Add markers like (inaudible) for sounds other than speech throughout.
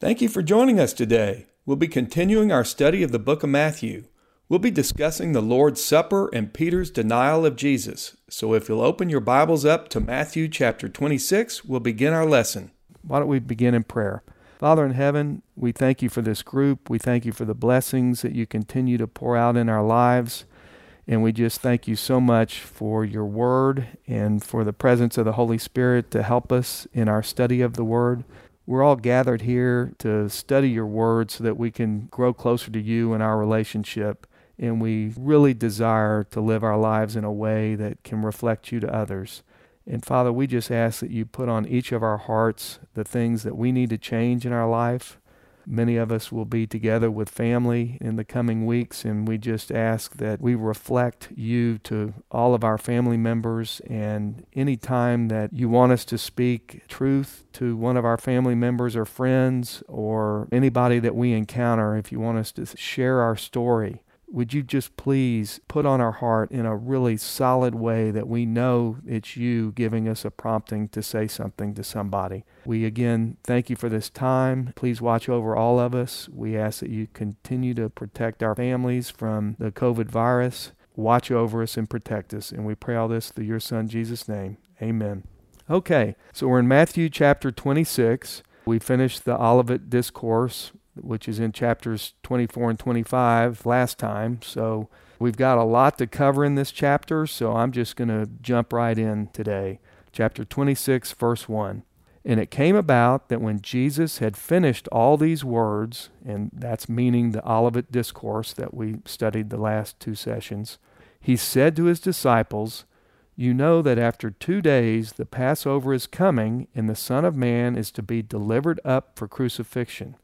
Thank you for joining us today. We'll be continuing our study of the book of Matthew. We'll be discussing the Lord's Supper and Peter's denial of Jesus. So if you'll open your Bibles up to Matthew chapter 26, we'll begin our lesson. Why don't we begin in prayer? Father in heaven, we thank you for this group. We thank you for the blessings that you continue to pour out in our lives. And we just thank you so much for your word and for the presence of the Holy Spirit to help us in our study of the word. We're all gathered here to study your word so that we can grow closer to you in our relationship and we really desire to live our lives in a way that can reflect you to others. And Father, we just ask that you put on each of our hearts the things that we need to change in our life. Many of us will be together with family in the coming weeks, and we just ask that we reflect you to all of our family members. And any time that you want us to speak truth to one of our family members or friends or anybody that we encounter, if you want us to share our story, would you just please put on our heart in a really solid way that we know it's you giving us a prompting to say something to somebody? We again thank you for this time. Please watch over all of us. We ask that you continue to protect our families from the COVID virus. Watch over us and protect us. And we pray all this through your Son, Jesus' name. Amen. Okay, so we're in Matthew chapter 26. We finished the Olivet Discourse which is in chapters 24 and 25 last time. So we've got a lot to cover in this chapter, so I'm just going to jump right in today. Chapter 26, verse 1. And it came about that when Jesus had finished all these words, and that's meaning the Olivet Discourse that we studied the last two sessions, he said to his disciples, You know that after two days the Passover is coming, and the Son of Man is to be delivered up for crucifixion.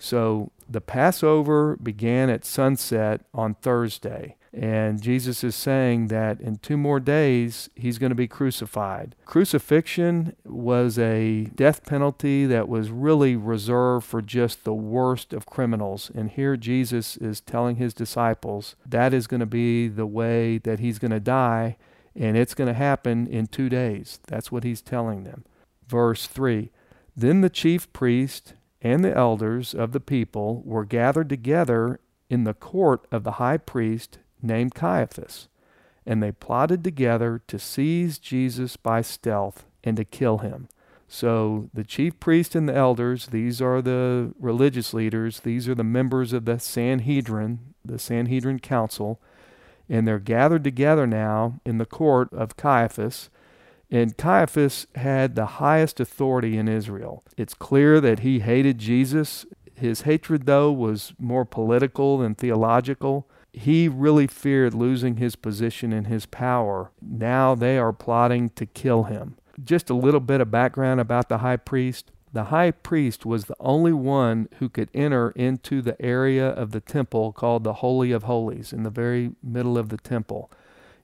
So the Passover began at sunset on Thursday. And Jesus is saying that in two more days, he's going to be crucified. Crucifixion was a death penalty that was really reserved for just the worst of criminals. And here Jesus is telling his disciples that is going to be the way that he's going to die, and it's going to happen in two days. That's what he's telling them. Verse 3 Then the chief priest and the elders of the people were gathered together in the court of the high priest named Caiaphas, and they plotted together to seize Jesus by stealth and to kill him. So the chief priest and the elders, these are the religious leaders, these are the members of the Sanhedrin, the Sanhedrin council, and they're gathered together now in the court of Caiaphas and Caiaphas had the highest authority in Israel. It's clear that he hated Jesus. His hatred, though, was more political than theological. He really feared losing his position and his power. Now they are plotting to kill him. Just a little bit of background about the high priest. The high priest was the only one who could enter into the area of the temple called the Holy of Holies, in the very middle of the temple.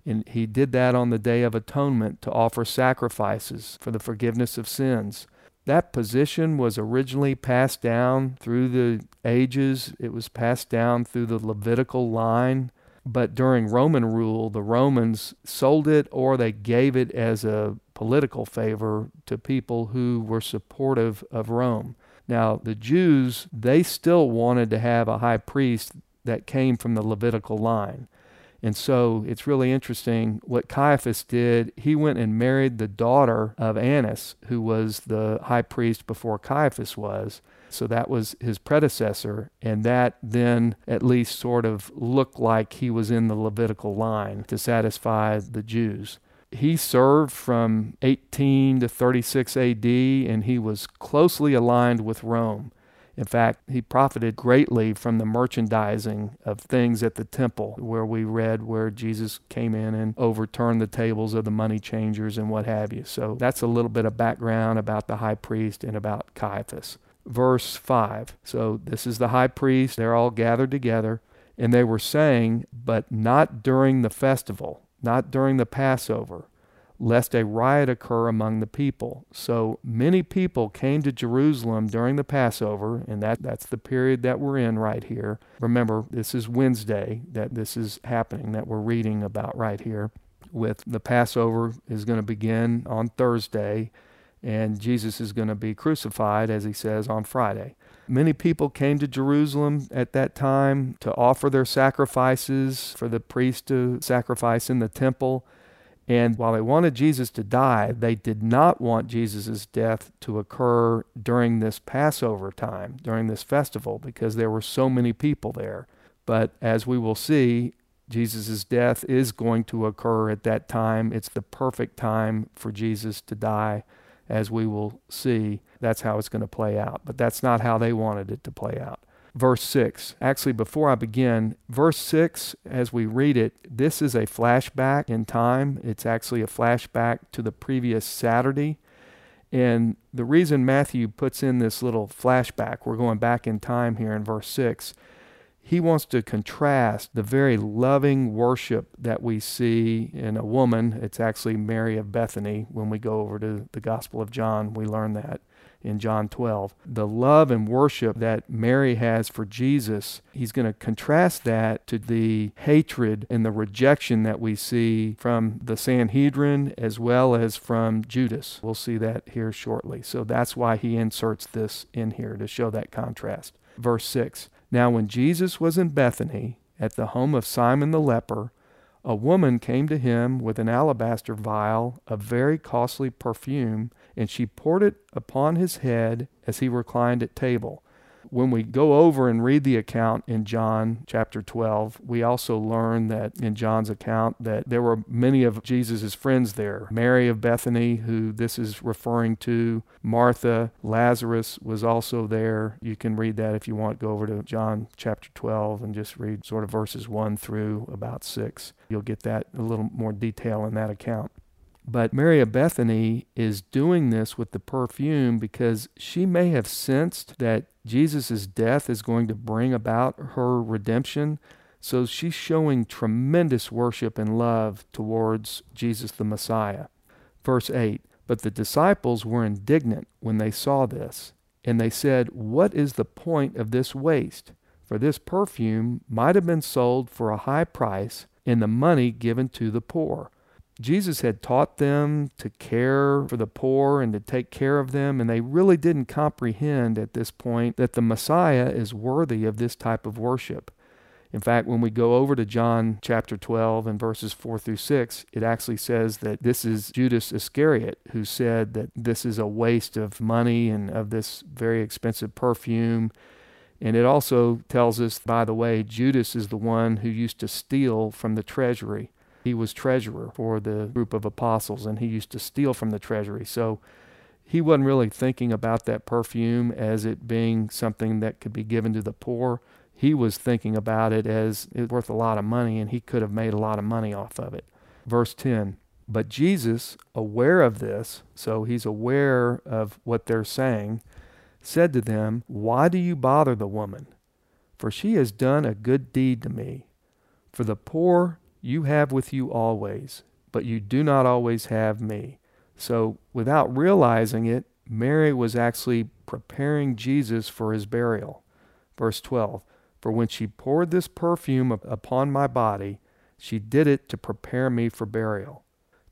And he did that on the Day of Atonement to offer sacrifices for the forgiveness of sins. That position was originally passed down through the ages. It was passed down through the Levitical line. But during Roman rule, the Romans sold it or they gave it as a political favor to people who were supportive of Rome. Now, the Jews, they still wanted to have a high priest that came from the Levitical line. And so it's really interesting what Caiaphas did. He went and married the daughter of Annas, who was the high priest before Caiaphas was. So that was his predecessor. And that then at least sort of looked like he was in the Levitical line to satisfy the Jews. He served from 18 to 36 AD, and he was closely aligned with Rome. In fact, he profited greatly from the merchandising of things at the temple, where we read where Jesus came in and overturned the tables of the money changers and what have you. So that's a little bit of background about the high priest and about Caiaphas. Verse 5. So this is the high priest. They're all gathered together, and they were saying, But not during the festival, not during the Passover lest a riot occur among the people. So many people came to Jerusalem during the Passover, and that, that's the period that we're in right here. Remember, this is Wednesday that this is happening, that we're reading about right here. With the Passover is going to begin on Thursday, and Jesus is going to be crucified, as he says, on Friday. Many people came to Jerusalem at that time to offer their sacrifices for the priest to sacrifice in the temple. And while they wanted Jesus to die, they did not want Jesus' death to occur during this Passover time, during this festival, because there were so many people there. But as we will see, Jesus' death is going to occur at that time. It's the perfect time for Jesus to die, as we will see. That's how it's going to play out. But that's not how they wanted it to play out. Verse 6. Actually, before I begin, verse 6, as we read it, this is a flashback in time. It's actually a flashback to the previous Saturday. And the reason Matthew puts in this little flashback, we're going back in time here in verse 6 he wants to contrast the very loving worship that we see in a woman. It's actually Mary of Bethany. When we go over to the Gospel of John, we learn that in John 12. The love and worship that Mary has for Jesus, he's going to contrast that to the hatred and the rejection that we see from the Sanhedrin as well as from Judas. We'll see that here shortly. So that's why he inserts this in here to show that contrast. Verse 6 now, when Jesus was in Bethany, at the home of Simon the leper, a woman came to him with an alabaster vial of very costly perfume, and she poured it upon his head as he reclined at table when we go over and read the account in John chapter 12, we also learn that in John's account that there were many of Jesus' friends there. Mary of Bethany, who this is referring to, Martha, Lazarus was also there. You can read that if you want. Go over to John chapter 12 and just read sort of verses 1 through about 6. You'll get that a little more detail in that account. But Mary of Bethany is doing this with the perfume because she may have sensed that Jesus' death is going to bring about her redemption. So she's showing tremendous worship and love towards Jesus the Messiah. Verse 8 But the disciples were indignant when they saw this, and they said, What is the point of this waste? For this perfume might have been sold for a high price and the money given to the poor. Jesus had taught them to care for the poor and to take care of them, and they really didn't comprehend at this point that the Messiah is worthy of this type of worship. In fact, when we go over to John chapter 12 and verses 4 through 6, it actually says that this is Judas Iscariot who said that this is a waste of money and of this very expensive perfume. And it also tells us, by the way, Judas is the one who used to steal from the treasury. He was treasurer for the group of apostles, and he used to steal from the treasury. So he wasn't really thinking about that perfume as it being something that could be given to the poor. He was thinking about it as it's worth a lot of money, and he could have made a lot of money off of it. Verse 10 But Jesus, aware of this, so he's aware of what they're saying, said to them, Why do you bother the woman? For she has done a good deed to me. For the poor you have with you always, but you do not always have me. So, without realizing it, Mary was actually preparing Jesus for his burial. Verse 12 For when she poured this perfume upon my body, she did it to prepare me for burial.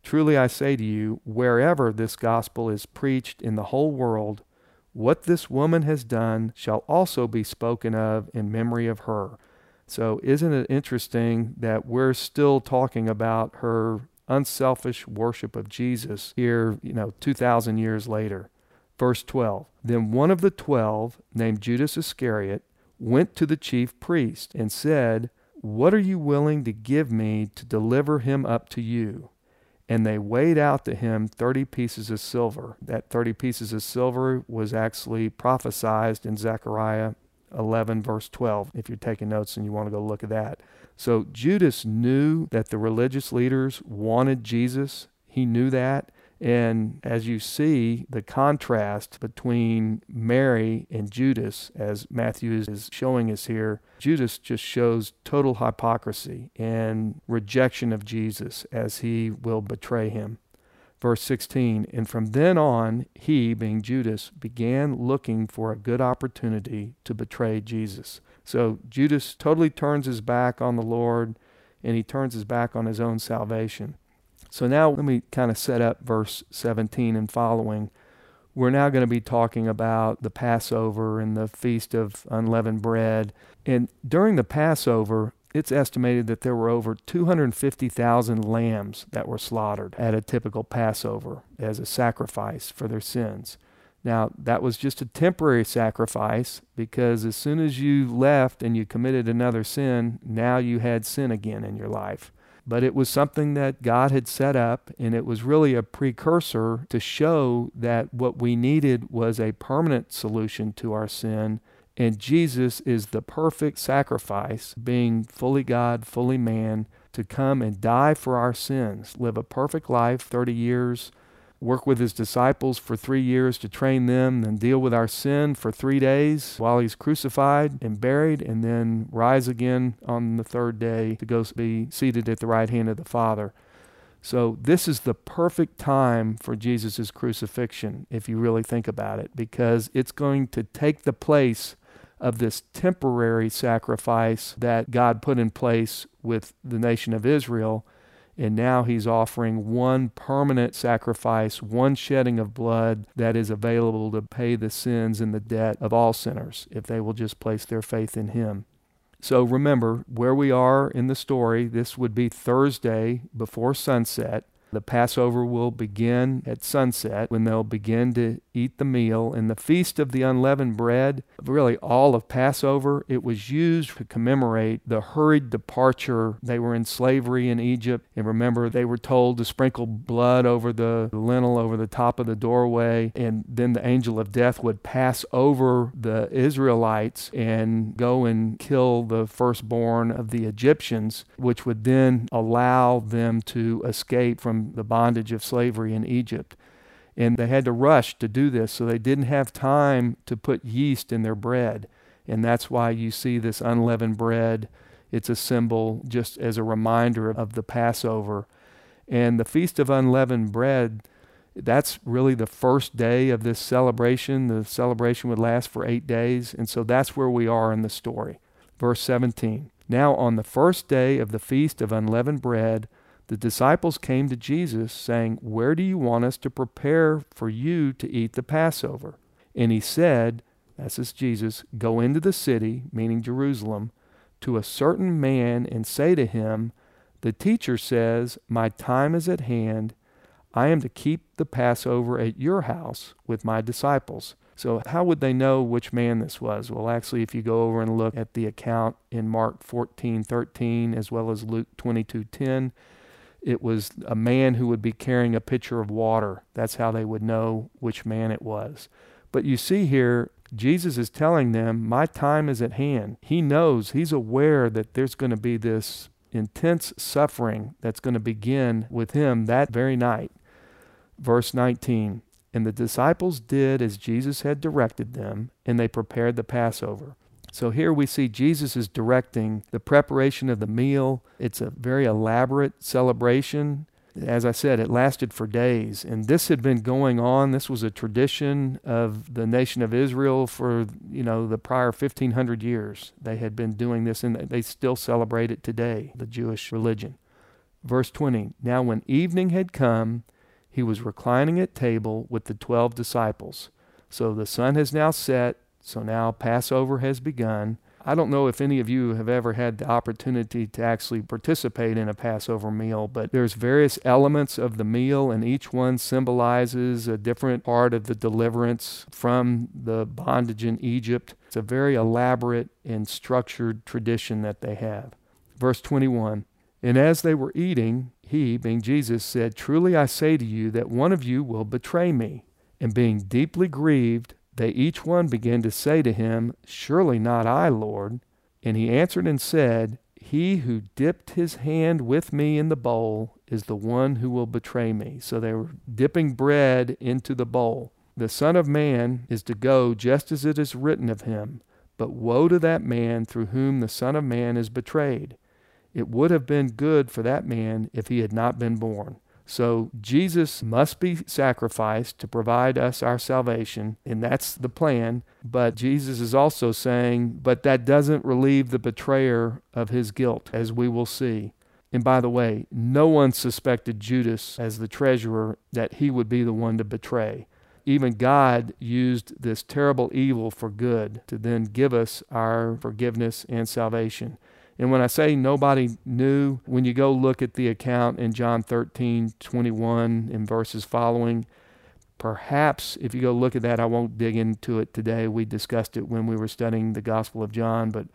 Truly I say to you, wherever this gospel is preached in the whole world, what this woman has done shall also be spoken of in memory of her. So, isn't it interesting that we're still talking about her unselfish worship of Jesus here, you know, 2,000 years later? Verse 12 Then one of the twelve, named Judas Iscariot, went to the chief priest and said, What are you willing to give me to deliver him up to you? And they weighed out to him 30 pieces of silver. That 30 pieces of silver was actually prophesied in Zechariah 11, verse 12, if you're taking notes and you want to go look at that. So Judas knew that the religious leaders wanted Jesus. He knew that. And as you see the contrast between Mary and Judas, as Matthew is showing us here, Judas just shows total hypocrisy and rejection of Jesus as he will betray him. Verse 16, and from then on, he, being Judas, began looking for a good opportunity to betray Jesus. So Judas totally turns his back on the Lord and he turns his back on his own salvation. So now let me kind of set up verse 17 and following. we're now going to be talking about the Passover and the Feast of Unleavened Bread. And during the Passover, it's estimated that there were over 250,000 lambs that were slaughtered at a typical Passover as a sacrifice for their sins. Now, that was just a temporary sacrifice because as soon as you left and you committed another sin, now you had sin again in your life. But it was something that God had set up, and it was really a precursor to show that what we needed was a permanent solution to our sin. And Jesus is the perfect sacrifice, being fully God, fully man, to come and die for our sins, live a perfect life, 30 years work with his disciples for three years to train them, and deal with our sin for three days while he's crucified and buried, and then rise again on the third day to go be seated at the right hand of the Father. So, this is the perfect time for Jesus' crucifixion, if you really think about it, because it's going to take the place of this temporary sacrifice that God put in place with the nation of Israel and now he's offering one permanent sacrifice, one shedding of blood that is available to pay the sins and the debt of all sinners if they will just place their faith in him. So remember where we are in the story. This would be Thursday before sunset. The Passover will begin at sunset when they'll begin to eat the meal. And the Feast of the Unleavened Bread, really all of Passover, it was used to commemorate the hurried departure. They were in slavery in Egypt. And remember, they were told to sprinkle blood over the lintel, over the top of the doorway. And then the angel of death would pass over the Israelites and go and kill the firstborn of the Egyptians, which would then allow them to escape from the bondage of slavery in Egypt. And they had to rush to do this, so they didn't have time to put yeast in their bread. And that's why you see this unleavened bread. It's a symbol just as a reminder of the Passover. And the Feast of Unleavened Bread, that's really the first day of this celebration. The celebration would last for eight days. And so that's where we are in the story. Verse 17 Now on the first day of the Feast of Unleavened Bread, the disciples came to Jesus, saying, Where do you want us to prepare for you to eat the Passover? And he said, This is Jesus, Go into the city, meaning Jerusalem, to a certain man and say to him, The teacher says, My time is at hand. I am to keep the Passover at your house with my disciples. So, how would they know which man this was? Well, actually, if you go over and look at the account in Mark 14 13 as well as Luke 22 10, it was a man who would be carrying a pitcher of water. That's how they would know which man it was. But you see here, Jesus is telling them, My time is at hand. He knows, he's aware that there's going to be this intense suffering that's going to begin with him that very night. Verse 19 And the disciples did as Jesus had directed them, and they prepared the Passover. So here we see Jesus is directing the preparation of the meal. It's a very elaborate celebration. As I said, it lasted for days. And this had been going on. This was a tradition of the nation of Israel for, you know, the prior 1500 years. They had been doing this and they still celebrate it today, the Jewish religion. Verse 20 Now, when evening had come, he was reclining at table with the twelve disciples. So the sun has now set so now Passover has begun. I don't know if any of you have ever had the opportunity to actually participate in a Passover meal, but there's various elements of the meal and each one symbolizes a different part of the deliverance from the bondage in Egypt. It's a very elaborate and structured tradition that they have. Verse 21 And as they were eating, he, being Jesus, said, Truly I say to you that one of you will betray me. And being deeply grieved, they each one began to say to him, Surely not I, Lord. And he answered and said, He who dipped his hand with me in the bowl is the one who will betray me. So they were dipping bread into the bowl. The Son of Man is to go just as it is written of him. But woe to that man through whom the Son of Man is betrayed. It would have been good for that man if he had not been born. So Jesus must be sacrificed to provide us our salvation, and that's the plan. But Jesus is also saying, but that doesn't relieve the betrayer of his guilt, as we will see. And by the way, no one suspected Judas as the treasurer that he would be the one to betray. even God used this terrible evil for good to then give us our forgiveness and salvation. And when I say nobody knew, when you go look at the account in John 13, 21, and verses following, perhaps if you go look at that, I won't dig into it today. We discussed it when we were studying the Gospel of John, but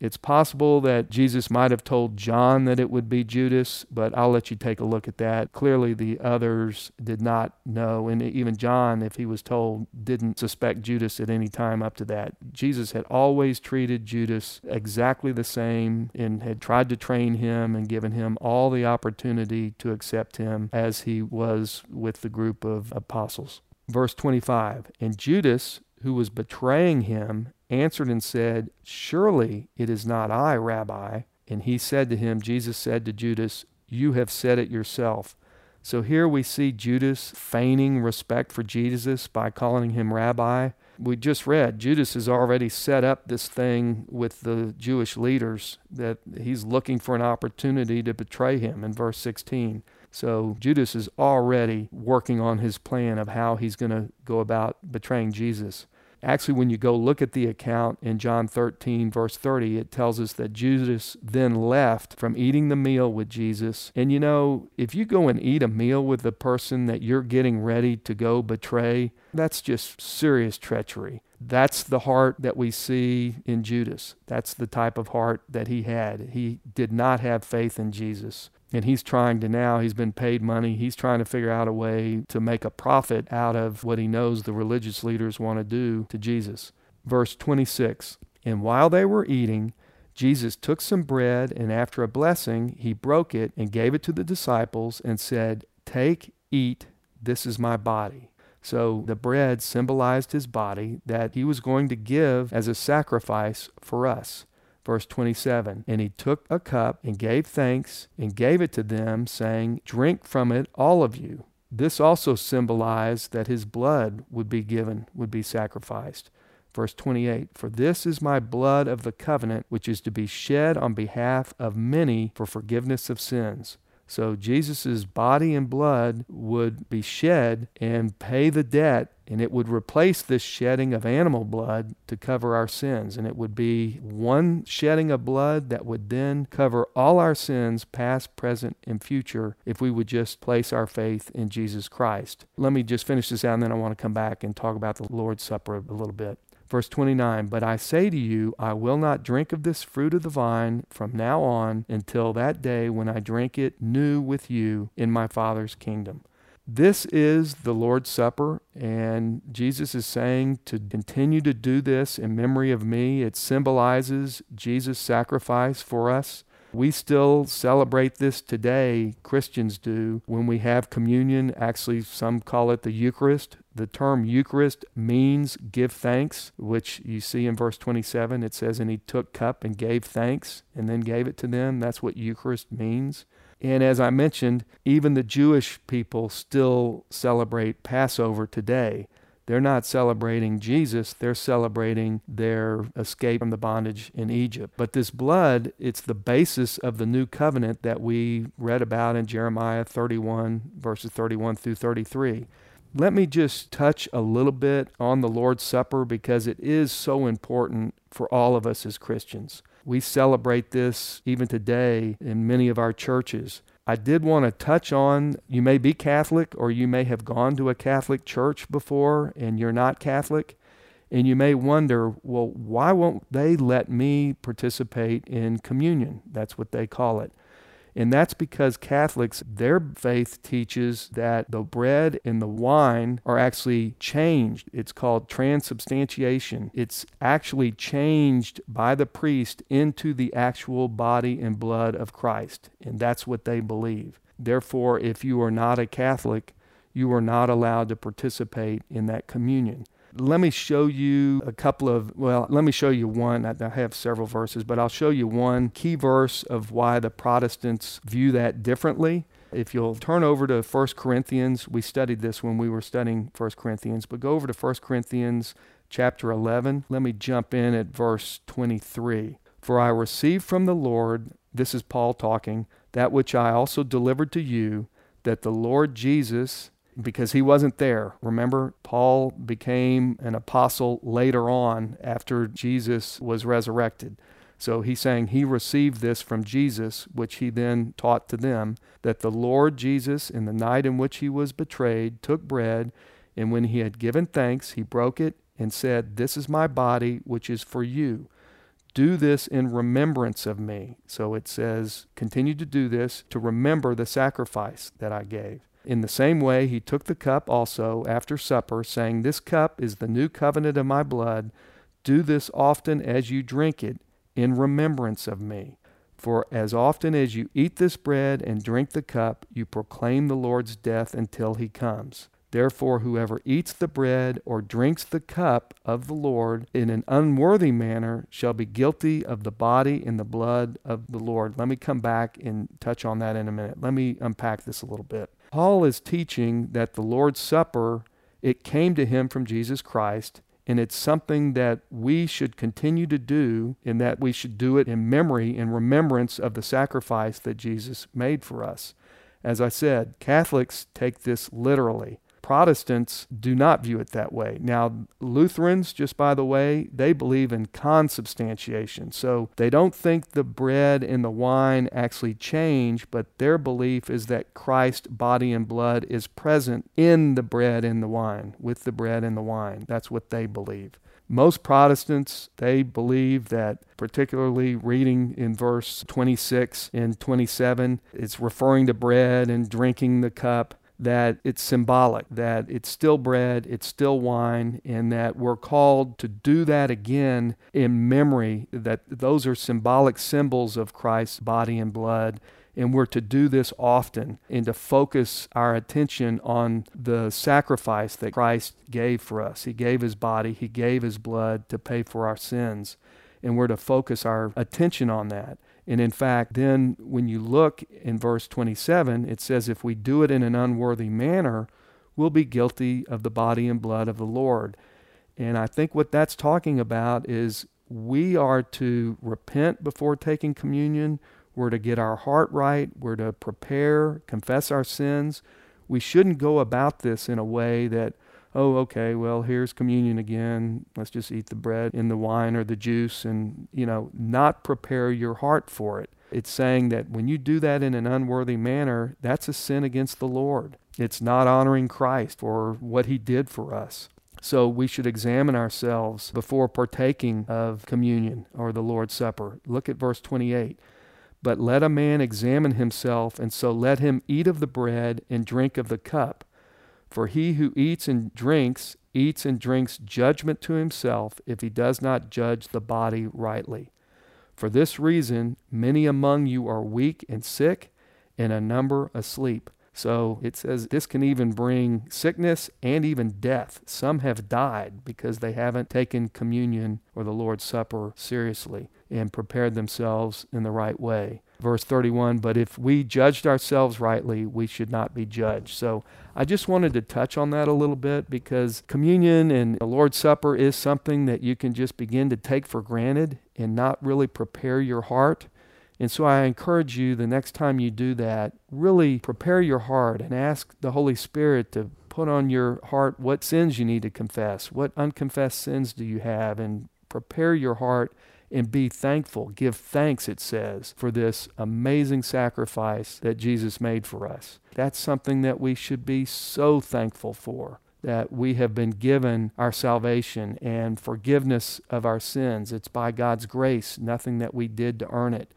it's possible that Jesus might have told John that it would be Judas, but I'll let you take a look at that. Clearly, the others did not know, and even John, if he was told, didn't suspect Judas at any time up to that. Jesus had always treated Judas exactly the same and had tried to train him and given him all the opportunity to accept him as he was with the group of apostles. Verse 25 And Judas, who was betraying him, answered and said, Surely it is not I, Rabbi. And he said to him, Jesus said to Judas, You have said it yourself. So here we see Judas feigning respect for Jesus by calling him Rabbi. We just read Judas has already set up this thing with the Jewish leaders that he's looking for an opportunity to betray him in verse 16. So Judas is already working on his plan of how he's going to go about betraying Jesus. Actually, when you go look at the account in John 13, verse 30, it tells us that Judas then left from eating the meal with Jesus. And you know, if you go and eat a meal with the person that you're getting ready to go betray, that's just serious treachery. That's the heart that we see in Judas. That's the type of heart that he had. He did not have faith in Jesus. And he's trying to now, he's been paid money. He's trying to figure out a way to make a profit out of what he knows the religious leaders want to do to Jesus. Verse 26 And while they were eating, Jesus took some bread, and after a blessing, he broke it and gave it to the disciples and said, Take, eat, this is my body. So the bread symbolized his body that he was going to give as a sacrifice for us. Verse 27 And he took a cup and gave thanks and gave it to them, saying, Drink from it, all of you. This also symbolized that his blood would be given, would be sacrificed. Verse 28 For this is my blood of the covenant, which is to be shed on behalf of many for forgiveness of sins. So Jesus' body and blood would be shed and pay the debt, and it would replace this shedding of animal blood to cover our sins. And it would be one shedding of blood that would then cover all our sins, past, present, and future, if we would just place our faith in Jesus Christ. Let me just finish this out, and then I want to come back and talk about the Lord's Supper a little bit. Verse 29 But I say to you, I will not drink of this fruit of the vine from now on until that day when I drink it new with you in my Father's kingdom. This is the Lord's Supper, and Jesus is saying to continue to do this in memory of me. It symbolizes Jesus' sacrifice for us. We still celebrate this today, Christians do, when we have communion. Actually, some call it the Eucharist. The term Eucharist means give thanks, which you see in verse 27. It says, And he took cup and gave thanks and then gave it to them. That's what Eucharist means. And as I mentioned, even the Jewish people still celebrate Passover today. They're not celebrating Jesus, they're celebrating their escape from the bondage in Egypt. But this blood, it's the basis of the new covenant that we read about in Jeremiah 31, verses 31 through 33. Let me just touch a little bit on the Lord's Supper because it is so important for all of us as Christians. We celebrate this even today in many of our churches. I did want to touch on you may be Catholic or you may have gone to a Catholic church before and you're not Catholic. And you may wonder, well, why won't they let me participate in communion? That's what they call it. And that's because Catholics, their faith teaches that the bread and the wine are actually changed. It's called transubstantiation. It's actually changed by the priest into the actual body and blood of Christ. And that's what they believe. Therefore, if you are not a Catholic, you are not allowed to participate in that communion. Let me show you a couple of, well, let me show you one. I have several verses, but I'll show you one key verse of why the Protestants view that differently. If you'll turn over to 1 Corinthians, we studied this when we were studying 1 Corinthians, but go over to 1 Corinthians chapter 11. Let me jump in at verse 23. For I received from the Lord, this is Paul talking, that which I also delivered to you, that the Lord Jesus, because he wasn't there. Remember, Paul became an apostle later on after Jesus was resurrected. So he's saying he received this from Jesus, which he then taught to them that the Lord Jesus, in the night in which he was betrayed, took bread, and when he had given thanks, he broke it and said, This is my body, which is for you. Do this in remembrance of me. So it says, Continue to do this to remember the sacrifice that I gave. In the same way, he took the cup also after supper, saying, This cup is the new covenant of my blood. Do this often as you drink it in remembrance of me. For as often as you eat this bread and drink the cup, you proclaim the Lord's death until he comes. Therefore, whoever eats the bread or drinks the cup of the Lord in an unworthy manner shall be guilty of the body and the blood of the Lord. Let me come back and touch on that in a minute. Let me unpack this a little bit. Paul is teaching that the Lord's Supper, it came to him from Jesus Christ, and it's something that we should continue to do, and that we should do it in memory and remembrance of the sacrifice that Jesus made for us. As I said, Catholics take this literally. Protestants do not view it that way. Now, Lutherans, just by the way, they believe in consubstantiation. So they don't think the bread and the wine actually change, but their belief is that Christ's body and blood is present in the bread and the wine, with the bread and the wine. That's what they believe. Most Protestants, they believe that, particularly reading in verse 26 and 27, it's referring to bread and drinking the cup that it's symbolic, that it's still bread, it's still wine, and that we're called to do that again in memory, that those are symbolic symbols of Christ's body and blood. And we're to do this often and to focus our attention on the sacrifice that Christ gave for us. He gave his body, he gave his blood to pay for our sins. And we're to focus our attention on that. And in fact, then when you look in verse 27, it says, If we do it in an unworthy manner, we'll be guilty of the body and blood of the Lord. And I think what that's talking about is we are to repent before taking communion. We're to get our heart right. We're to prepare, confess our sins. We shouldn't go about this in a way that oh, okay, well, here's communion again. Let's just eat the bread and the wine or the juice and, you know, not prepare your heart for it. It's saying that when you do that in an unworthy manner, that's a sin against the Lord. It's not honoring Christ for what he did for us. So we should examine ourselves before partaking of communion or the Lord's Supper. Look at verse 28. But let a man examine himself, and so let him eat of the bread and drink of the cup. For he who eats and drinks, eats and drinks judgment to himself if he does not judge the body rightly. For this reason, many among you are weak and sick, and a number asleep. So it says this can even bring sickness and even death. Some have died because they haven't taken communion or the Lord's Supper seriously and prepared themselves in the right way verse 31 but if we judged ourselves rightly we should not be judged. So i just wanted to touch on that a little bit because communion and the lord's supper is something that you can just begin to take for granted and not really prepare your heart. And so i encourage you the next time you do that really prepare your heart and ask the holy spirit to put on your heart what sins you need to confess. What unconfessed sins do you have? And prepare your heart and be thankful. Give thanks, it says, for this amazing sacrifice that Jesus made for us. That's something that we should be so thankful for. That we have been given our salvation and forgiveness of our sins. It's by God's grace, nothing that we did to earn it.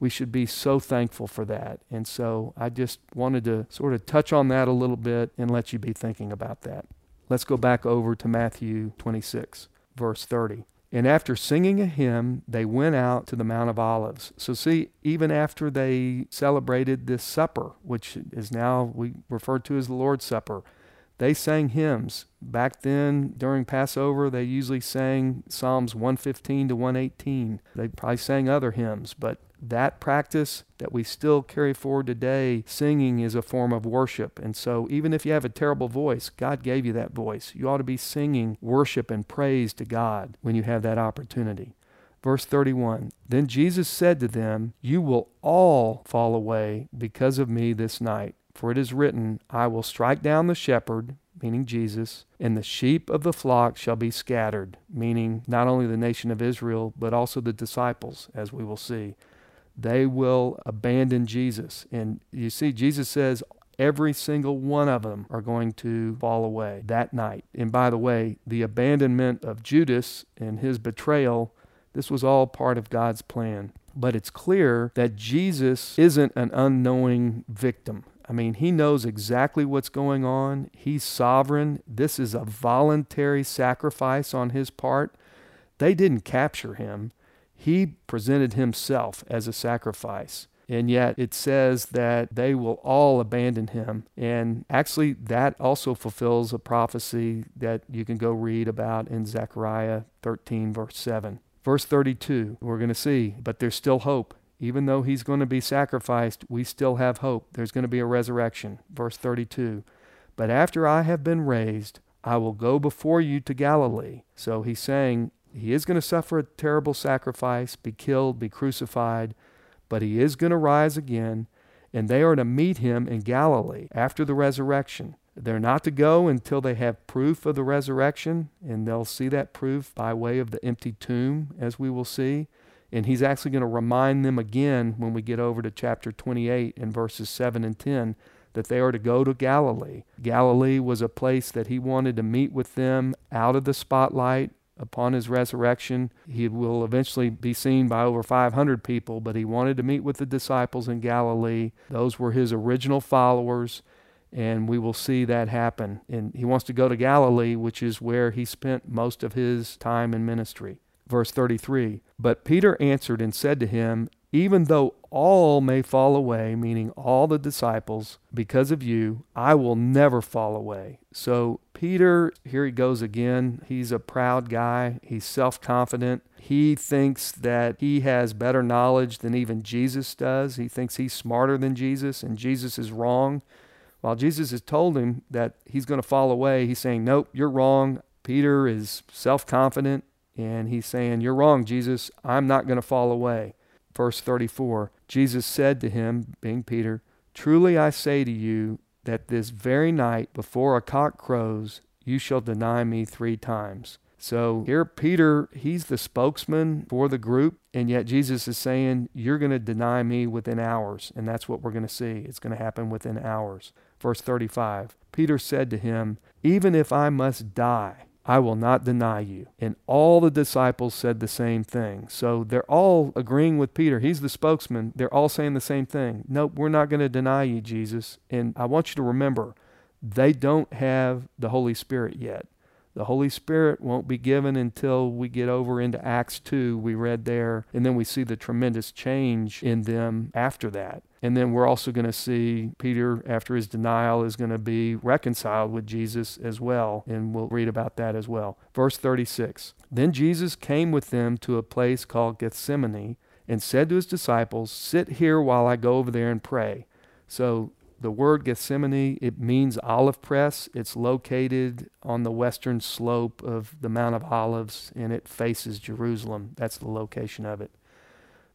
We should be so thankful for that. And so I just wanted to sort of touch on that a little bit and let you be thinking about that. Let's go back over to Matthew 26, verse 30. And after singing a hymn, they went out to the Mount of Olives. So, see, even after they celebrated this supper, which is now we refer to as the Lord's Supper, they sang hymns. Back then, during Passover, they usually sang Psalms 115 to 118. They probably sang other hymns, but that practice that we still carry forward today, singing is a form of worship. And so, even if you have a terrible voice, God gave you that voice. You ought to be singing worship and praise to God when you have that opportunity. Verse 31 Then Jesus said to them, You will all fall away because of me this night. For it is written, I will strike down the shepherd, meaning Jesus, and the sheep of the flock shall be scattered, meaning not only the nation of Israel, but also the disciples, as we will see. They will abandon Jesus. And you see, Jesus says, every single one of them are going to fall away that night. And by the way, the abandonment of Judas and his betrayal, this was all part of God's plan. But it's clear that Jesus isn't an unknowing victim. I mean, he knows exactly what's going on. He's sovereign. This is a voluntary sacrifice on his part. They didn't capture him. He presented himself as a sacrifice. And yet it says that they will all abandon him. And actually, that also fulfills a prophecy that you can go read about in Zechariah 13, verse 7. Verse 32, we're going to see, but there's still hope. Even though he's going to be sacrificed, we still have hope. There's going to be a resurrection. Verse 32. But after I have been raised, I will go before you to Galilee. So he's saying he is going to suffer a terrible sacrifice, be killed, be crucified, but he is going to rise again, and they are to meet him in Galilee after the resurrection. They're not to go until they have proof of the resurrection, and they'll see that proof by way of the empty tomb, as we will see. And he's actually going to remind them again when we get over to chapter 28 and verses 7 and 10 that they are to go to Galilee. Galilee was a place that he wanted to meet with them out of the spotlight upon his resurrection. He will eventually be seen by over 500 people, but he wanted to meet with the disciples in Galilee. Those were his original followers, and we will see that happen. And he wants to go to Galilee, which is where he spent most of his time in ministry. Verse 33 But Peter answered and said to him, Even though all may fall away, meaning all the disciples, because of you, I will never fall away. So, Peter, here he goes again. He's a proud guy, he's self confident. He thinks that he has better knowledge than even Jesus does. He thinks he's smarter than Jesus, and Jesus is wrong. While Jesus has told him that he's going to fall away, he's saying, Nope, you're wrong. Peter is self confident. And he's saying, You're wrong, Jesus. I'm not going to fall away. Verse 34 Jesus said to him, being Peter, Truly I say to you that this very night before a cock crows, you shall deny me three times. So here, Peter, he's the spokesman for the group, and yet Jesus is saying, You're going to deny me within hours. And that's what we're going to see. It's going to happen within hours. Verse 35 Peter said to him, Even if I must die, I will not deny you. And all the disciples said the same thing. So they're all agreeing with Peter. He's the spokesman. They're all saying the same thing. Nope, we're not going to deny you, Jesus. And I want you to remember, they don't have the Holy Spirit yet. The Holy Spirit won't be given until we get over into Acts 2, we read there, and then we see the tremendous change in them after that. And then we're also going to see Peter, after his denial, is going to be reconciled with Jesus as well. And we'll read about that as well. Verse 36 Then Jesus came with them to a place called Gethsemane and said to his disciples, Sit here while I go over there and pray. So the word Gethsemane, it means olive press. It's located on the western slope of the Mount of Olives and it faces Jerusalem. That's the location of it.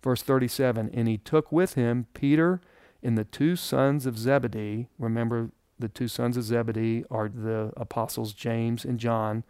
Verse 37 And he took with him Peter and the two sons of Zebedee. Remember, the two sons of Zebedee are the apostles James and John.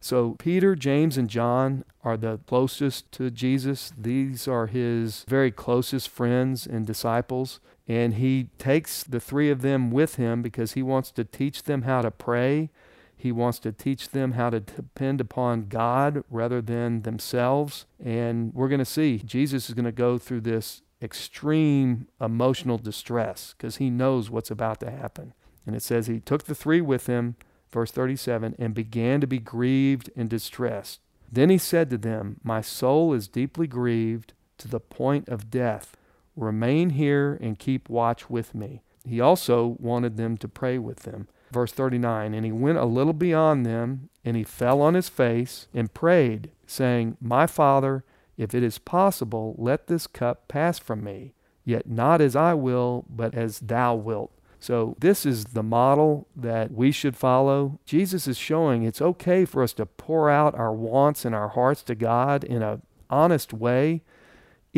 So Peter, James, and John are the closest to Jesus. These are his very closest friends and disciples. And he takes the three of them with him because he wants to teach them how to pray. He wants to teach them how to depend upon God rather than themselves. And we're going to see Jesus is going to go through this extreme emotional distress because he knows what's about to happen. And it says he took the three with him verse 37, and began to be grieved and distressed. Then he said to them, My soul is deeply grieved to the point of death. Remain here and keep watch with me. He also wanted them to pray with them. Verse 39 And he went a little beyond them, and he fell on his face and prayed, saying, My Father, if it is possible, let this cup pass from me. Yet not as I will, but as thou wilt. So, this is the model that we should follow. Jesus is showing it's okay for us to pour out our wants and our hearts to God in an honest way.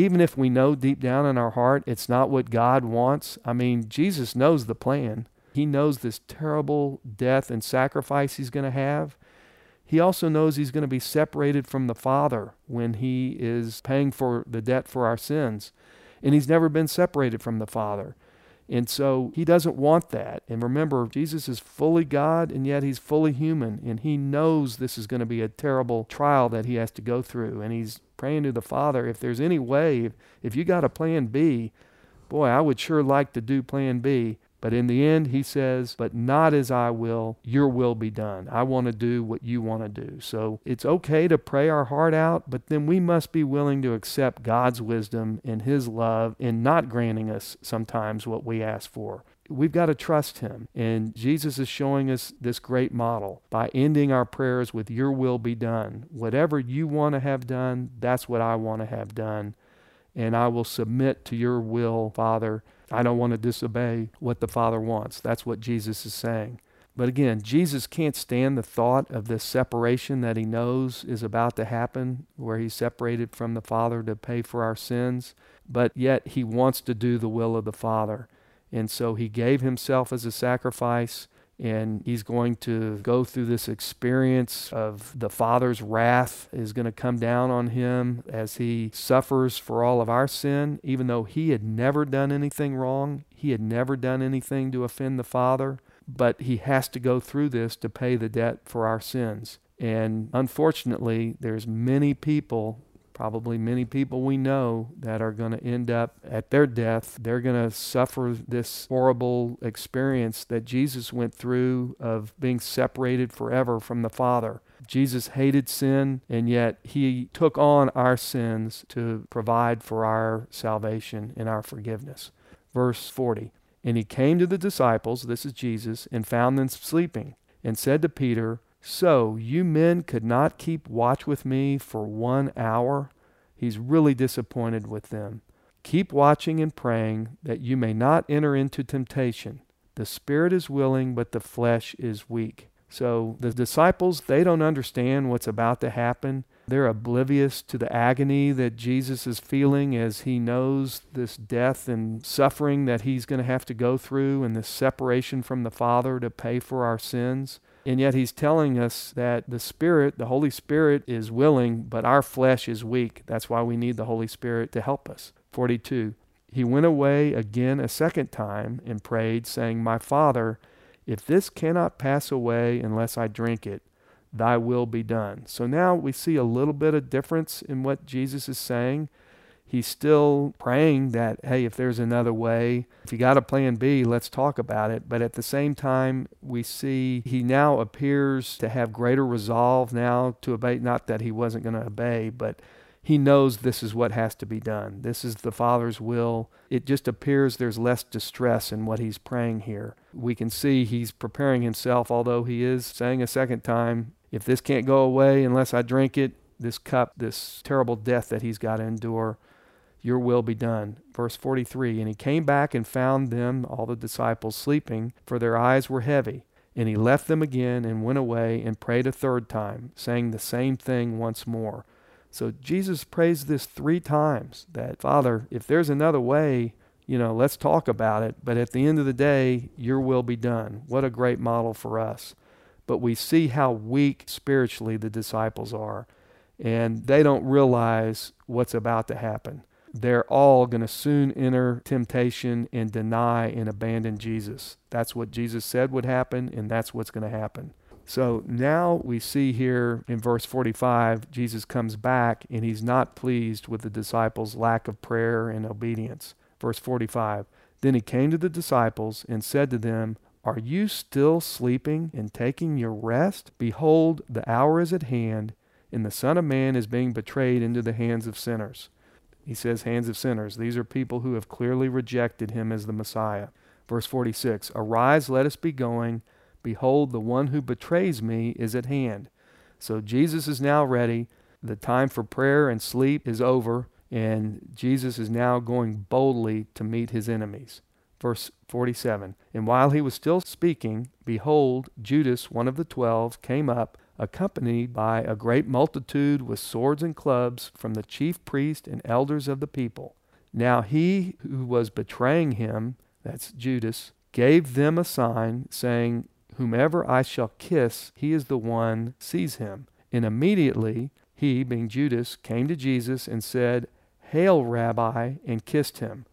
Even if we know deep down in our heart it's not what God wants. I mean, Jesus knows the plan. He knows this terrible death and sacrifice he's going to have. He also knows he's going to be separated from the Father when he is paying for the debt for our sins. And he's never been separated from the Father. And so he doesn't want that. And remember, Jesus is fully God and yet he's fully human. And he knows this is going to be a terrible trial that he has to go through. And he's praying to the Father, if there's any way, if you got a plan B, boy, I would sure like to do plan B. But in the end, he says, But not as I will, your will be done. I want to do what you want to do. So it's okay to pray our heart out, but then we must be willing to accept God's wisdom and his love in not granting us sometimes what we ask for. We've got to trust him. And Jesus is showing us this great model by ending our prayers with, Your will be done. Whatever you want to have done, that's what I want to have done. And I will submit to your will, Father I don't want to disobey what the Father wants. That's what Jesus is saying. But again, Jesus can't stand the thought of this separation that he knows is about to happen, where he's separated from the Father to pay for our sins, but yet he wants to do the will of the Father. And so he gave himself as a sacrifice and he's going to go through this experience of the Father's wrath is going to come down on him as he suffers for all of our sin, even though he had never done anything wrong. He had never done anything to offend the Father, but he has to go through this to pay the debt for our sins. And unfortunately, there's many people probably many people we know that are going to end up at their death. They're going to suffer this horrible experience that Jesus went through of being separated forever from the Father. Jesus hated sin, and yet he took on our sins to provide for our salvation and our forgiveness. Verse 40 And he came to the disciples, this is Jesus, and found them sleeping, and said to Peter, so, you men could not keep watch with me for one hour? He's really disappointed with them. Keep watching and praying that you may not enter into temptation. The spirit is willing, but the flesh is weak. So, the disciples, they don't understand what's about to happen. They're oblivious to the agony that Jesus is feeling as he knows this death and suffering that he's going to have to go through and this separation from the Father to pay for our sins. And yet he's telling us that the Spirit, the Holy Spirit, is willing, but our flesh is weak. That's why we need the Holy Spirit to help us. 42. He went away again a second time and prayed, saying, My Father, if this cannot pass away unless I drink it, thy will be done. So now we see a little bit of difference in what Jesus is saying he's still praying that, hey, if there's another way, if you got a plan B, let's talk about it. But at the same time, we see he now appears to have greater resolve now to obey, not that he wasn't going to obey, but he knows this is what has to be done. This is the Father's will. It just appears there's less distress in what he's praying here. We can see he's preparing himself, although he is saying a second time, if this can't go away unless I drink it, this cup, this terrible death that he's got to endure, your will be done. Verse 43 And he came back and found them, all the disciples, sleeping, for their eyes were heavy. And he left them again and went away and prayed a third time, saying the same thing once more. So Jesus prays this three times that, Father, if there's another way, you know, let's talk about it. But at the end of the day, your will be done. What a great model for us. But we see how weak spiritually the disciples are, and they don't realize what's about to happen they're all going to soon enter temptation and deny and abandon Jesus. That's what Jesus said would happen, and that's what's going to happen. So now we see here in verse 45, Jesus comes back and he's not pleased with the disciples' lack of prayer and obedience. Verse 45 Then he came to the disciples and said to them, Are you still sleeping and taking your rest? Behold, the hour is at hand, and the Son of Man is being betrayed into the hands of sinners. He says, hands of sinners. These are people who have clearly rejected him as the Messiah. Verse 46 Arise, let us be going. Behold, the one who betrays me is at hand. So Jesus is now ready. The time for prayer and sleep is over, and Jesus is now going boldly to meet his enemies. Verse 47 And while he was still speaking, behold, Judas, one of the twelve, came up accompanied by a great multitude with swords and clubs from the chief priest and elders of the people. Now he who was betraying him, that's Judas, gave them a sign, saying, Whomever I shall kiss, he is the one, seize him. And immediately he, being Judas, came to Jesus and said, Hail, Rabbi, and kissed him.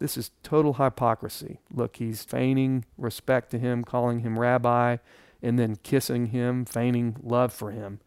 This is total hypocrisy. Look, he's feigning respect to him, calling him Rabbi, and then kissing him, feigning love for him.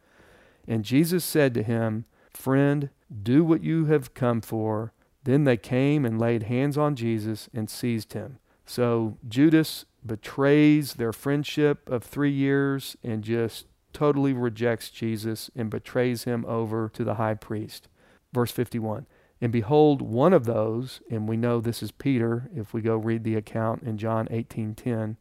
And Jesus said to him, Friend, do what you have come for. Then they came and laid hands on Jesus and seized him. So Judas betrays their friendship of three years and just totally rejects Jesus and betrays him over to the high priest. Verse 51 And behold, one of those, and we know this is Peter if we go read the account in John 18:10,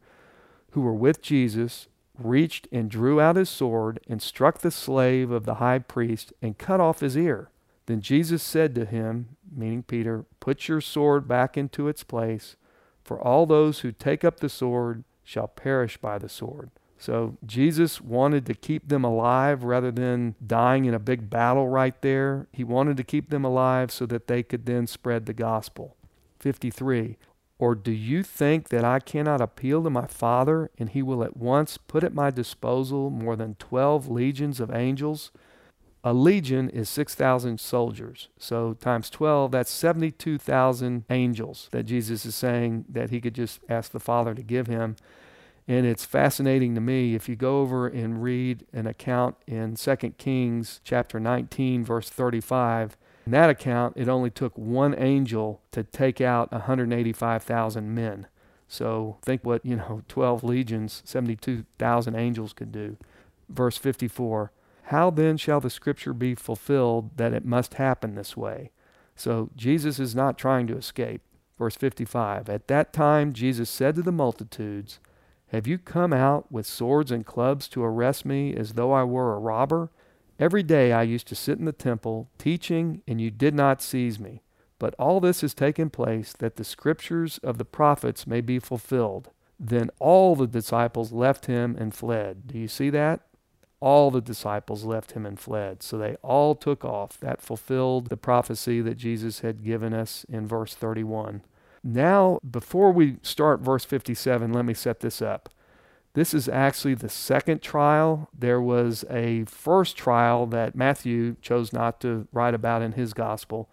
who were with Jesus, reached and drew out his sword and struck the slave of the high priest and cut off his ear. Then Jesus said to him, meaning Peter, Put your sword back into its place, for all those who take up the sword shall perish by the sword. So Jesus wanted to keep them alive rather than dying in a big battle right there. He wanted to keep them alive so that they could then spread the gospel. 53. Or do you think that I cannot appeal to my Father, and he will at once put at my disposal more than 12 legions of angels? A legion is 6,000 soldiers. So times 12, that's 72,000 angels that Jesus is saying that he could just ask the Father to give him. And it's fascinating to me if you go over and read an account in 2 Kings chapter 19 verse 35. In that account, it only took one angel to take out 185,000 men. So think what, you know, 12 legions, 72,000 angels could do. Verse 54 How then shall the scripture be fulfilled that it must happen this way? So Jesus is not trying to escape. Verse 55 At that time Jesus said to the multitudes, have you come out with swords and clubs to arrest me as though I were a robber? Every day I used to sit in the temple teaching, and you did not seize me. But all this has taken place that the scriptures of the prophets may be fulfilled. Then all the disciples left him and fled. Do you see that? All the disciples left him and fled. So they all took off. That fulfilled the prophecy that Jesus had given us in verse 31. Now, before we start verse 57, let me set this up. This is actually the second trial. There was a first trial that Matthew chose not to write about in his gospel.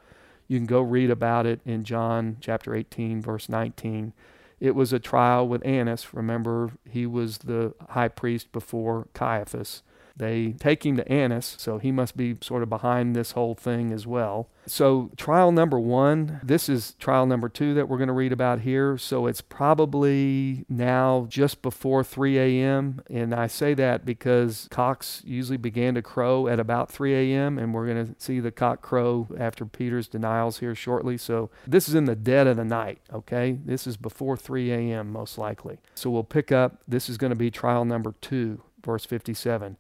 You can go read about it in John chapter 18, verse 19. It was a trial with Annas. Remember, he was the high priest before Caiaphas. They take him to Annas, so he must be sort of behind this whole thing as well. So, trial number one, this is trial number two that we're going to read about here. So, it's probably now just before 3 a.m. And I say that because cocks usually began to crow at about 3 a.m., and we're going to see the cock crow after Peter's denials here shortly. So, this is in the dead of the night, okay? This is before 3 a.m., most likely. So, we'll pick up, this is going to be trial number two, verse 57.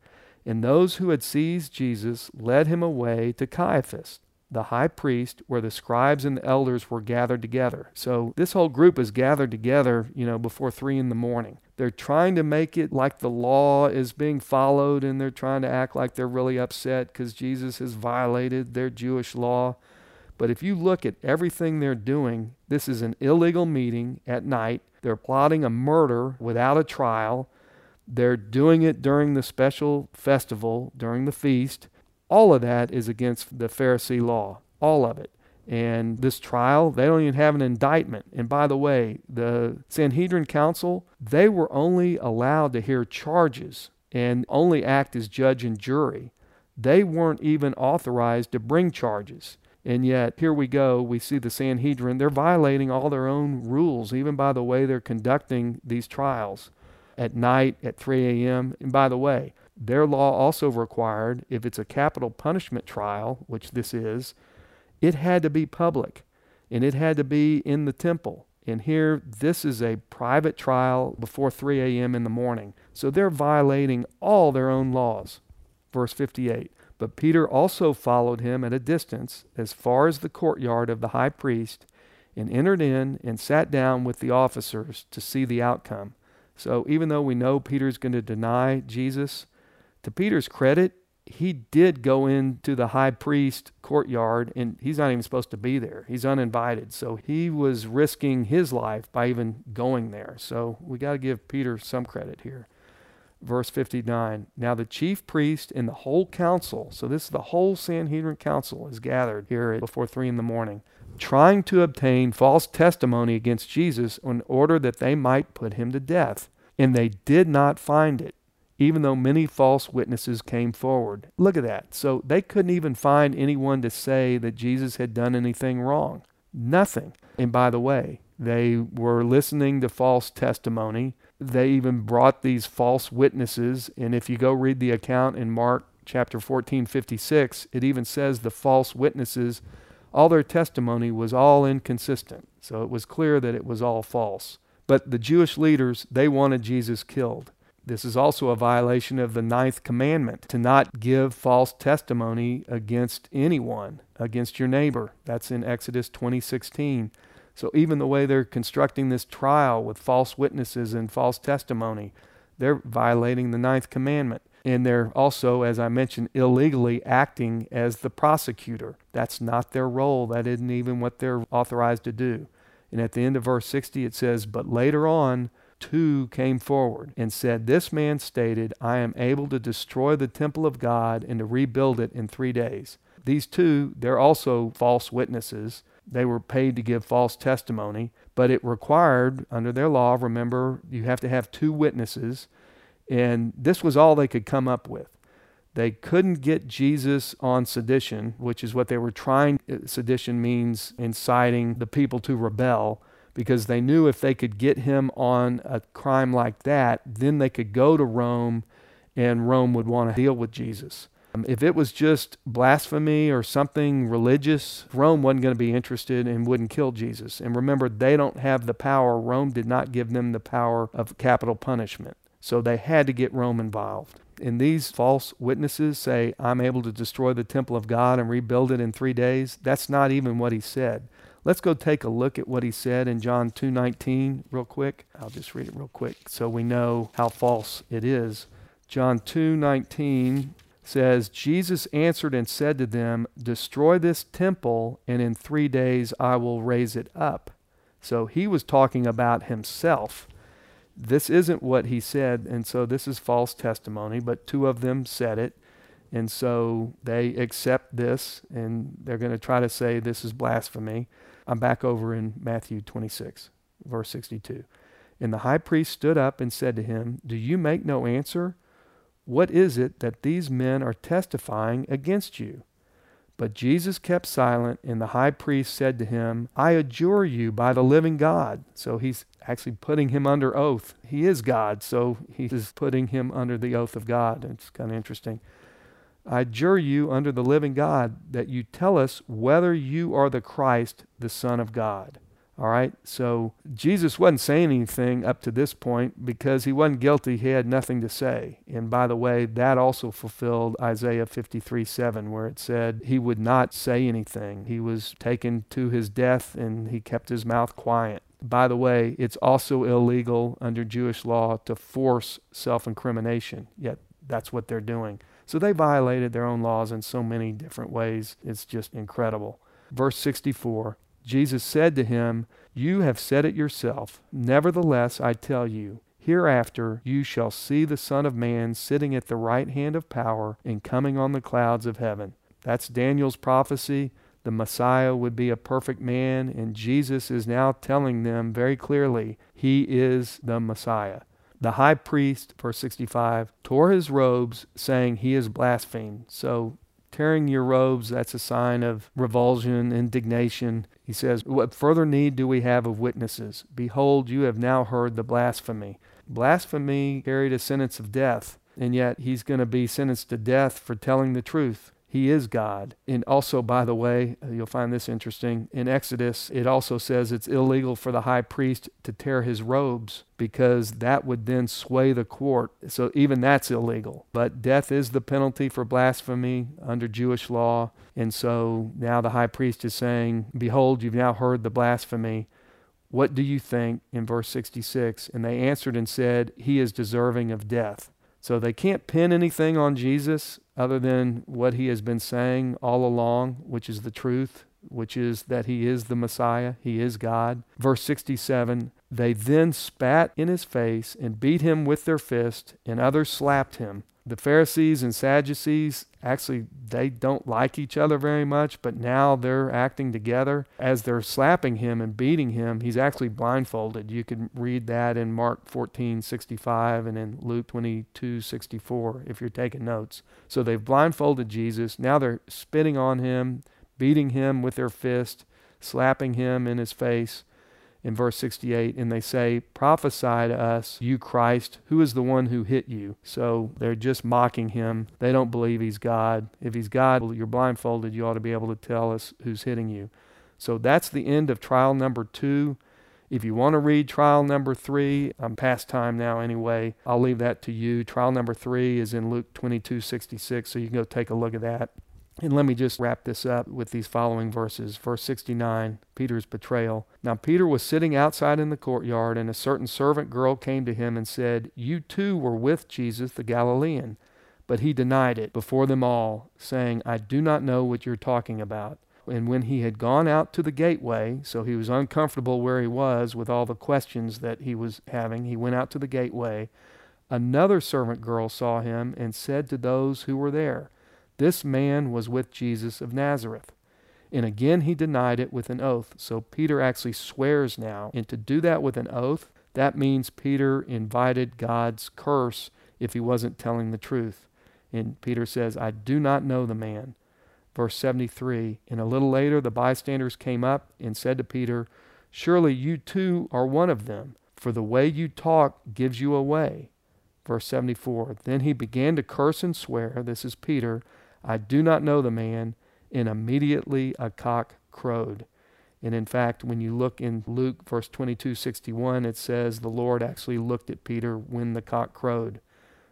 And those who had seized Jesus led him away to Caiaphas, the high priest, where the scribes and the elders were gathered together. So this whole group is gathered together, you know, before three in the morning. They're trying to make it like the law is being followed, and they're trying to act like they're really upset because Jesus has violated their Jewish law. But if you look at everything they're doing, this is an illegal meeting at night. They're plotting a murder without a trial. They're doing it during the special festival, during the feast. All of that is against the Pharisee law. All of it. And this trial, they don't even have an indictment. And by the way, the Sanhedrin Council, they were only allowed to hear charges and only act as judge and jury. They weren't even authorized to bring charges. And yet, here we go, we see the Sanhedrin, they're violating all their own rules, even by the way they're conducting these trials at night at 3 a.m. And by the way, their law also required, if it's a capital punishment trial, which this is, it had to be public and it had to be in the temple. And here, this is a private trial before 3 a.m. in the morning. So they're violating all their own laws. Verse 58 But Peter also followed him at a distance as far as the courtyard of the high priest and entered in and sat down with the officers to see the outcome. So even though we know Peter's going to deny Jesus, To Peter's credit, he did go into the high priest courtyard and he's not even supposed to be there. He's uninvited. So he was risking his life by even going there. So we got to give Peter some credit here. Verse 59 Now the chief priest and the whole council, so this is the whole Sanhedrin council, is gathered here before three in the morning, trying to obtain false testimony against Jesus in order that they might put him to death. And they did not find it even though many false witnesses came forward. Look at that. So they couldn't even find anyone to say that Jesus had done anything wrong. Nothing. And by the way, they were listening to false testimony. They even brought these false witnesses. And if you go read the account in Mark chapter 14, 56, it even says the false witnesses, all their testimony was all inconsistent. So it was clear that it was all false. But the Jewish leaders, they wanted Jesus killed. This is also a violation of the ninth commandment to not give false testimony against anyone, against your neighbor. That's in Exodus 20:16. So even the way they're constructing this trial with false witnesses and false testimony, they're violating the ninth commandment. And they're also, as I mentioned, illegally acting as the prosecutor. That's not their role. That isn't even what they're authorized to do. And at the end of verse 60, it says, But later on, two came forward and said, This man stated, I am able to destroy the temple of God and to rebuild it in three days. These two, they're also false witnesses. They were paid to give false testimony, but it required, under their law, remember, you have to have two witnesses, and this was all they could come up with. They couldn't get Jesus on sedition, which is what they were trying. Sedition means inciting the people to rebel because they knew if they could get him on a crime like that, then they could go to Rome and Rome would want to deal with Jesus. Um, if it was just blasphemy or something religious, Rome wasn't going to be interested and wouldn't kill Jesus. And remember, they don't have the power. Rome did not give them the power of capital punishment. So they had to get Rome involved. And these false witnesses say, I'm able to destroy the temple of God and rebuild it in three days. That's not even what he said. Let's go take a look at what he said in John 2:19 real quick. I'll just read it real quick so we know how false it is. John 2:19 says, Jesus answered and said to them, Destroy this temple, and in three days I will raise it up. So he was talking about himself. This isn't what he said, and so this is false testimony, but two of them said it. And so they accept this, and they're going to try to say this is blasphemy. I'm back over in Matthew 26, verse 62. And the high priest stood up and said to him, Do you make no answer? What is it that these men are testifying against you? But Jesus kept silent, and the high priest said to him, I adjure you by the living God. So he's actually putting him under oath. He is God, so he is putting him under the oath of God. It's kind of interesting. I adjure you under the living God that you tell us whether you are the Christ, the Son of God. All right, so Jesus wasn't saying anything up to this point because he wasn't guilty. He had nothing to say. And by the way, that also fulfilled Isaiah 53 7, where it said he would not say anything. He was taken to his death and he kept his mouth quiet. By the way, it's also illegal under Jewish law to force self incrimination, yet that's what they're doing. So they violated their own laws in so many different ways. It's just incredible. Verse 64 Jesus said to him, You have said it yourself. Nevertheless, I tell you, hereafter you shall see the Son of Man sitting at the right hand of power and coming on the clouds of heaven. That's Daniel's prophecy. The Messiah would be a perfect man, and Jesus is now telling them very clearly he is the Messiah. The high priest, verse 65, tore his robes, saying, He is blasphemed. So, tearing your robes, that's a sign of revulsion, indignation. He says, What further need do we have of witnesses? Behold, you have now heard the blasphemy. Blasphemy carried a sentence of death, and yet he's going to be sentenced to death for telling the truth. He is God. And also, by the way, uh, you'll find this interesting. In Exodus, it also says it's illegal for the high priest to tear his robes because that would then sway the court. So even that's illegal. But death is the penalty for blasphemy under Jewish law. And so now the high priest is saying, Behold, you've now heard the blasphemy. What do you think in verse 66? And they answered and said, He is deserving of death. So they can't pin anything on Jesus other than what he has been saying all along, which is the truth, which is that he is the Messiah, he is God. Verse 67 They then spat in his face and beat him with their fist, and others slapped him. The Pharisees and Sadducees actually they don't like each other very much, but now they're acting together. As they're slapping him and beating him, he's actually blindfolded. You can read that in Mark 14:65 and in Luke 22:64 if you're taking notes. So they've blindfolded Jesus. Now they're spitting on him, beating him with their fist, slapping him in his face in verse 68, and they say, Prophesy to us, you Christ, who is the one who hit you? So they're just mocking him. They don't believe he's God. If he's God, you're blindfolded. You ought to be able to tell us who's hitting you. So that's the end of trial number two. If you want to read trial number three, I'm past time now anyway. I'll leave that to you. Trial number three is in Luke 22 66, so you can go take a look at that. And let me just wrap this up with these following verses. Verse 69, Peter's betrayal. Now Peter was sitting outside in the courtyard, and a certain servant girl came to him and said, You too were with Jesus the Galilean. But he denied it before them all, saying, I do not know what you're talking about. And when he had gone out to the gateway, so he was uncomfortable where he was with all the questions that he was having, he went out to the gateway. Another servant girl saw him and said to those who were there, this man was with Jesus of Nazareth. And again he denied it with an oath. So Peter actually swears now. And to do that with an oath, that means Peter invited God's curse if he wasn't telling the truth. And Peter says, I do not know the man. Verse 73 And a little later the bystanders came up and said to Peter, Surely you too are one of them, for the way you talk gives you away. Verse 74 Then he began to curse and swear, this is Peter, I do not know the man. And immediately a cock crowed. And in fact, when you look in Luke verse 22 61, it says the Lord actually looked at Peter when the cock crowed.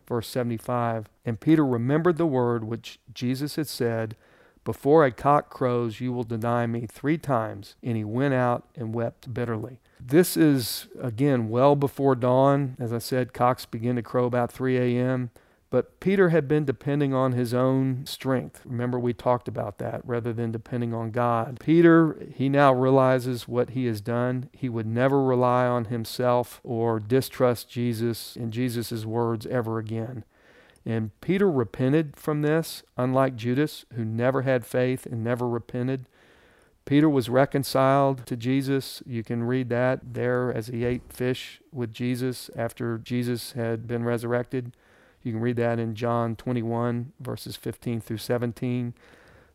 Verse 75 And Peter remembered the word which Jesus had said, Before a cock crows, you will deny me three times. And he went out and wept bitterly. This is, again, well before dawn. As I said, cocks begin to crow about 3 a.m. But Peter had been depending on his own strength. Remember, we talked about that rather than depending on God. Peter, he now realizes what he has done. He would never rely on himself or distrust Jesus and Jesus' words ever again. And Peter repented from this, unlike Judas, who never had faith and never repented. Peter was reconciled to Jesus. You can read that there as he ate fish with Jesus after Jesus had been resurrected. You can read that in John 21, verses 15 through 17.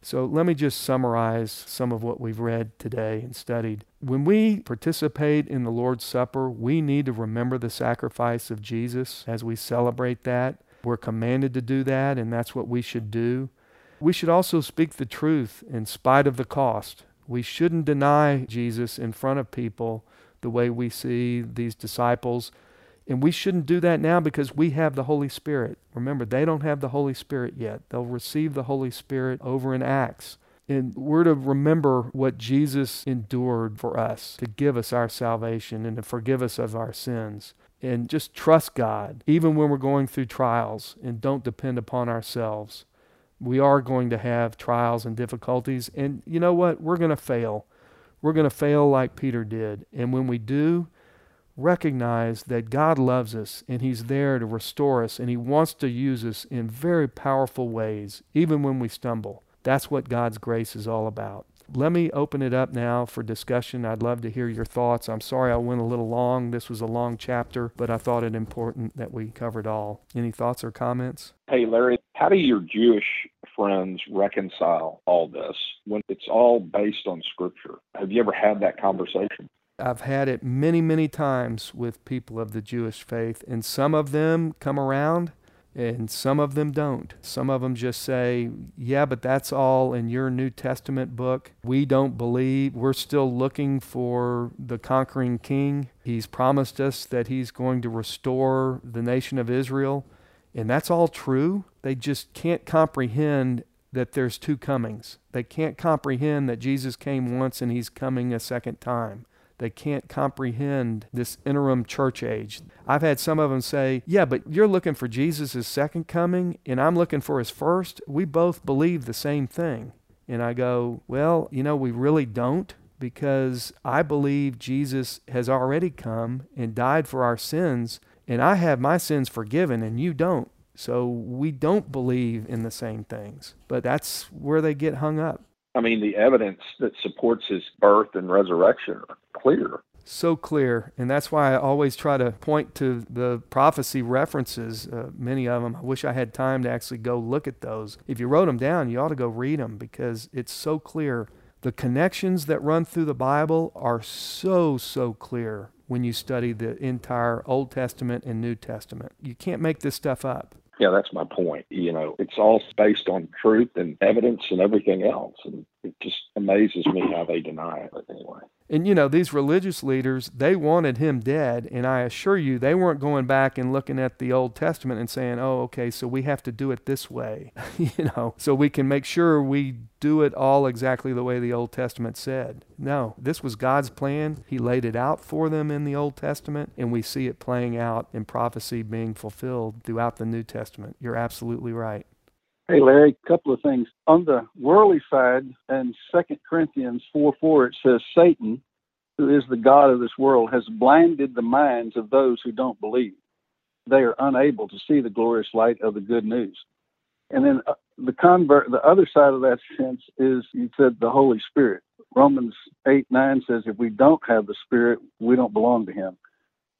So let me just summarize some of what we've read today and studied. When we participate in the Lord's Supper, we need to remember the sacrifice of Jesus as we celebrate that. We're commanded to do that, and that's what we should do. We should also speak the truth in spite of the cost. We shouldn't deny Jesus in front of people the way we see these disciples and we shouldn't do that now because we have the Holy Spirit. Remember, they don't have the Holy Spirit yet. They'll receive the Holy Spirit over in Acts. And we're to remember what Jesus endured for us to give us our salvation and to forgive us of our sins. And just trust God, even when we're going through trials, and don't depend upon ourselves. We are going to have trials and difficulties. And you know what? We're going to fail. We're going to fail like Peter did. And when we do, recognize that God loves us and He's there to restore us and He wants to use us in very powerful ways, even when we stumble. That's what God's grace is all about. Let me open it up now for discussion. I'd love to hear your thoughts. I'm sorry I went a little long. This was a long chapter, but I thought it important that we covered all. Any thoughts or comments? Hey, Larry, how do your Jewish friends reconcile all this when it's all based on Scripture? Have you ever had that conversation? I've had it many, many times with people of the Jewish faith, and some of them come around and some of them don't. Some of them just say, Yeah, but that's all in your New Testament book. We don't believe. We're still looking for the conquering king. He's promised us that he's going to restore the nation of Israel. And that's all true. They just can't comprehend that there's two comings. They can't comprehend that Jesus came once and he's coming a second time. They can't comprehend this interim church age. I've had some of them say, Yeah, but you're looking for Jesus' second coming, and I'm looking for his first. We both believe the same thing. And I go, Well, you know, we really don't because I believe Jesus has already come and died for our sins, and I have my sins forgiven, and you don't. So we don't believe in the same things. But that's where they get hung up. I mean, the evidence that supports his birth and resurrection are clear. So clear. And that's why I always try to point to the prophecy references, uh, many of them. I wish I had time to actually go look at those. If you wrote them down, you ought to go read them because it's so clear. The connections that run through the Bible are so, so clear when you study the entire Old Testament and New Testament. You can't make this stuff up. Yeah, that's my point. You know, it's all based on truth and evidence and everything else. And it just amazes me how they deny it. But anyway. And you know, these religious leaders, they wanted him dead. And I assure you, they weren't going back and looking at the Old Testament and saying, oh, okay, so we have to do it this way, (laughs) you know, so we can make sure we do it all exactly the way the Old Testament said. No, this was God's plan. He laid it out for them in the Old Testament, and we see it playing out in prophecy being fulfilled throughout the New Testament. You're absolutely right. Hey, Larry, a couple of things. On the worldly side, in 2 Corinthians 4 4, it says, Satan, who is the God of this world, has blinded the minds of those who don't believe. They are unable to see the glorious light of the good news. And then uh, the convert, the other side of that (laughs) sense is you said the Holy Spirit. Romans 8 9 says, if we don't have the Spirit, we don't belong to Him.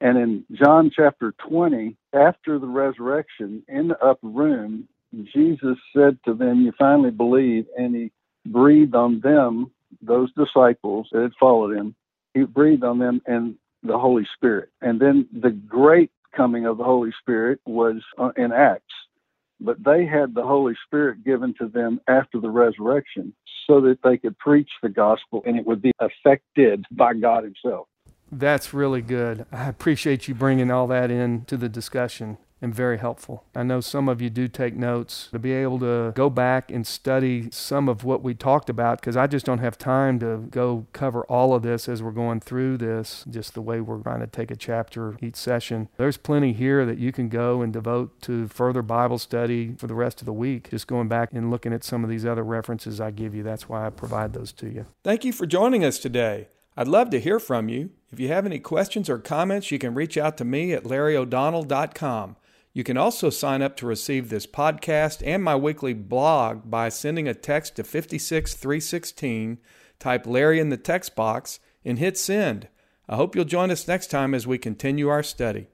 And in John chapter 20, after the resurrection, in the upper room, Jesus said to them, You finally believe. And he breathed on them, those disciples that had followed him, he breathed on them and the Holy Spirit. And then the great coming of the Holy Spirit was uh, in Acts. But they had the Holy Spirit given to them after the resurrection so that they could preach the gospel and it would be affected by God Himself. That's really good. I appreciate you bringing all that into the discussion and very helpful. I know some of you do take notes to be able to go back and study some of what we talked about because I just don't have time to go cover all of this as we're going through this, just the way we're trying to take a chapter each session. There's plenty here that you can go and devote to further Bible study for the rest of the week, just going back and looking at some of these other references I give you. That's why I provide those to you. Thank you for joining us today. I'd love to hear from you. If you have any questions or comments, you can reach out to me at larryo'donnell.com. You can also sign up to receive this podcast and my weekly blog by sending a text to 56316, type Larry in the text box, and hit send. I hope you'll join us next time as we continue our study.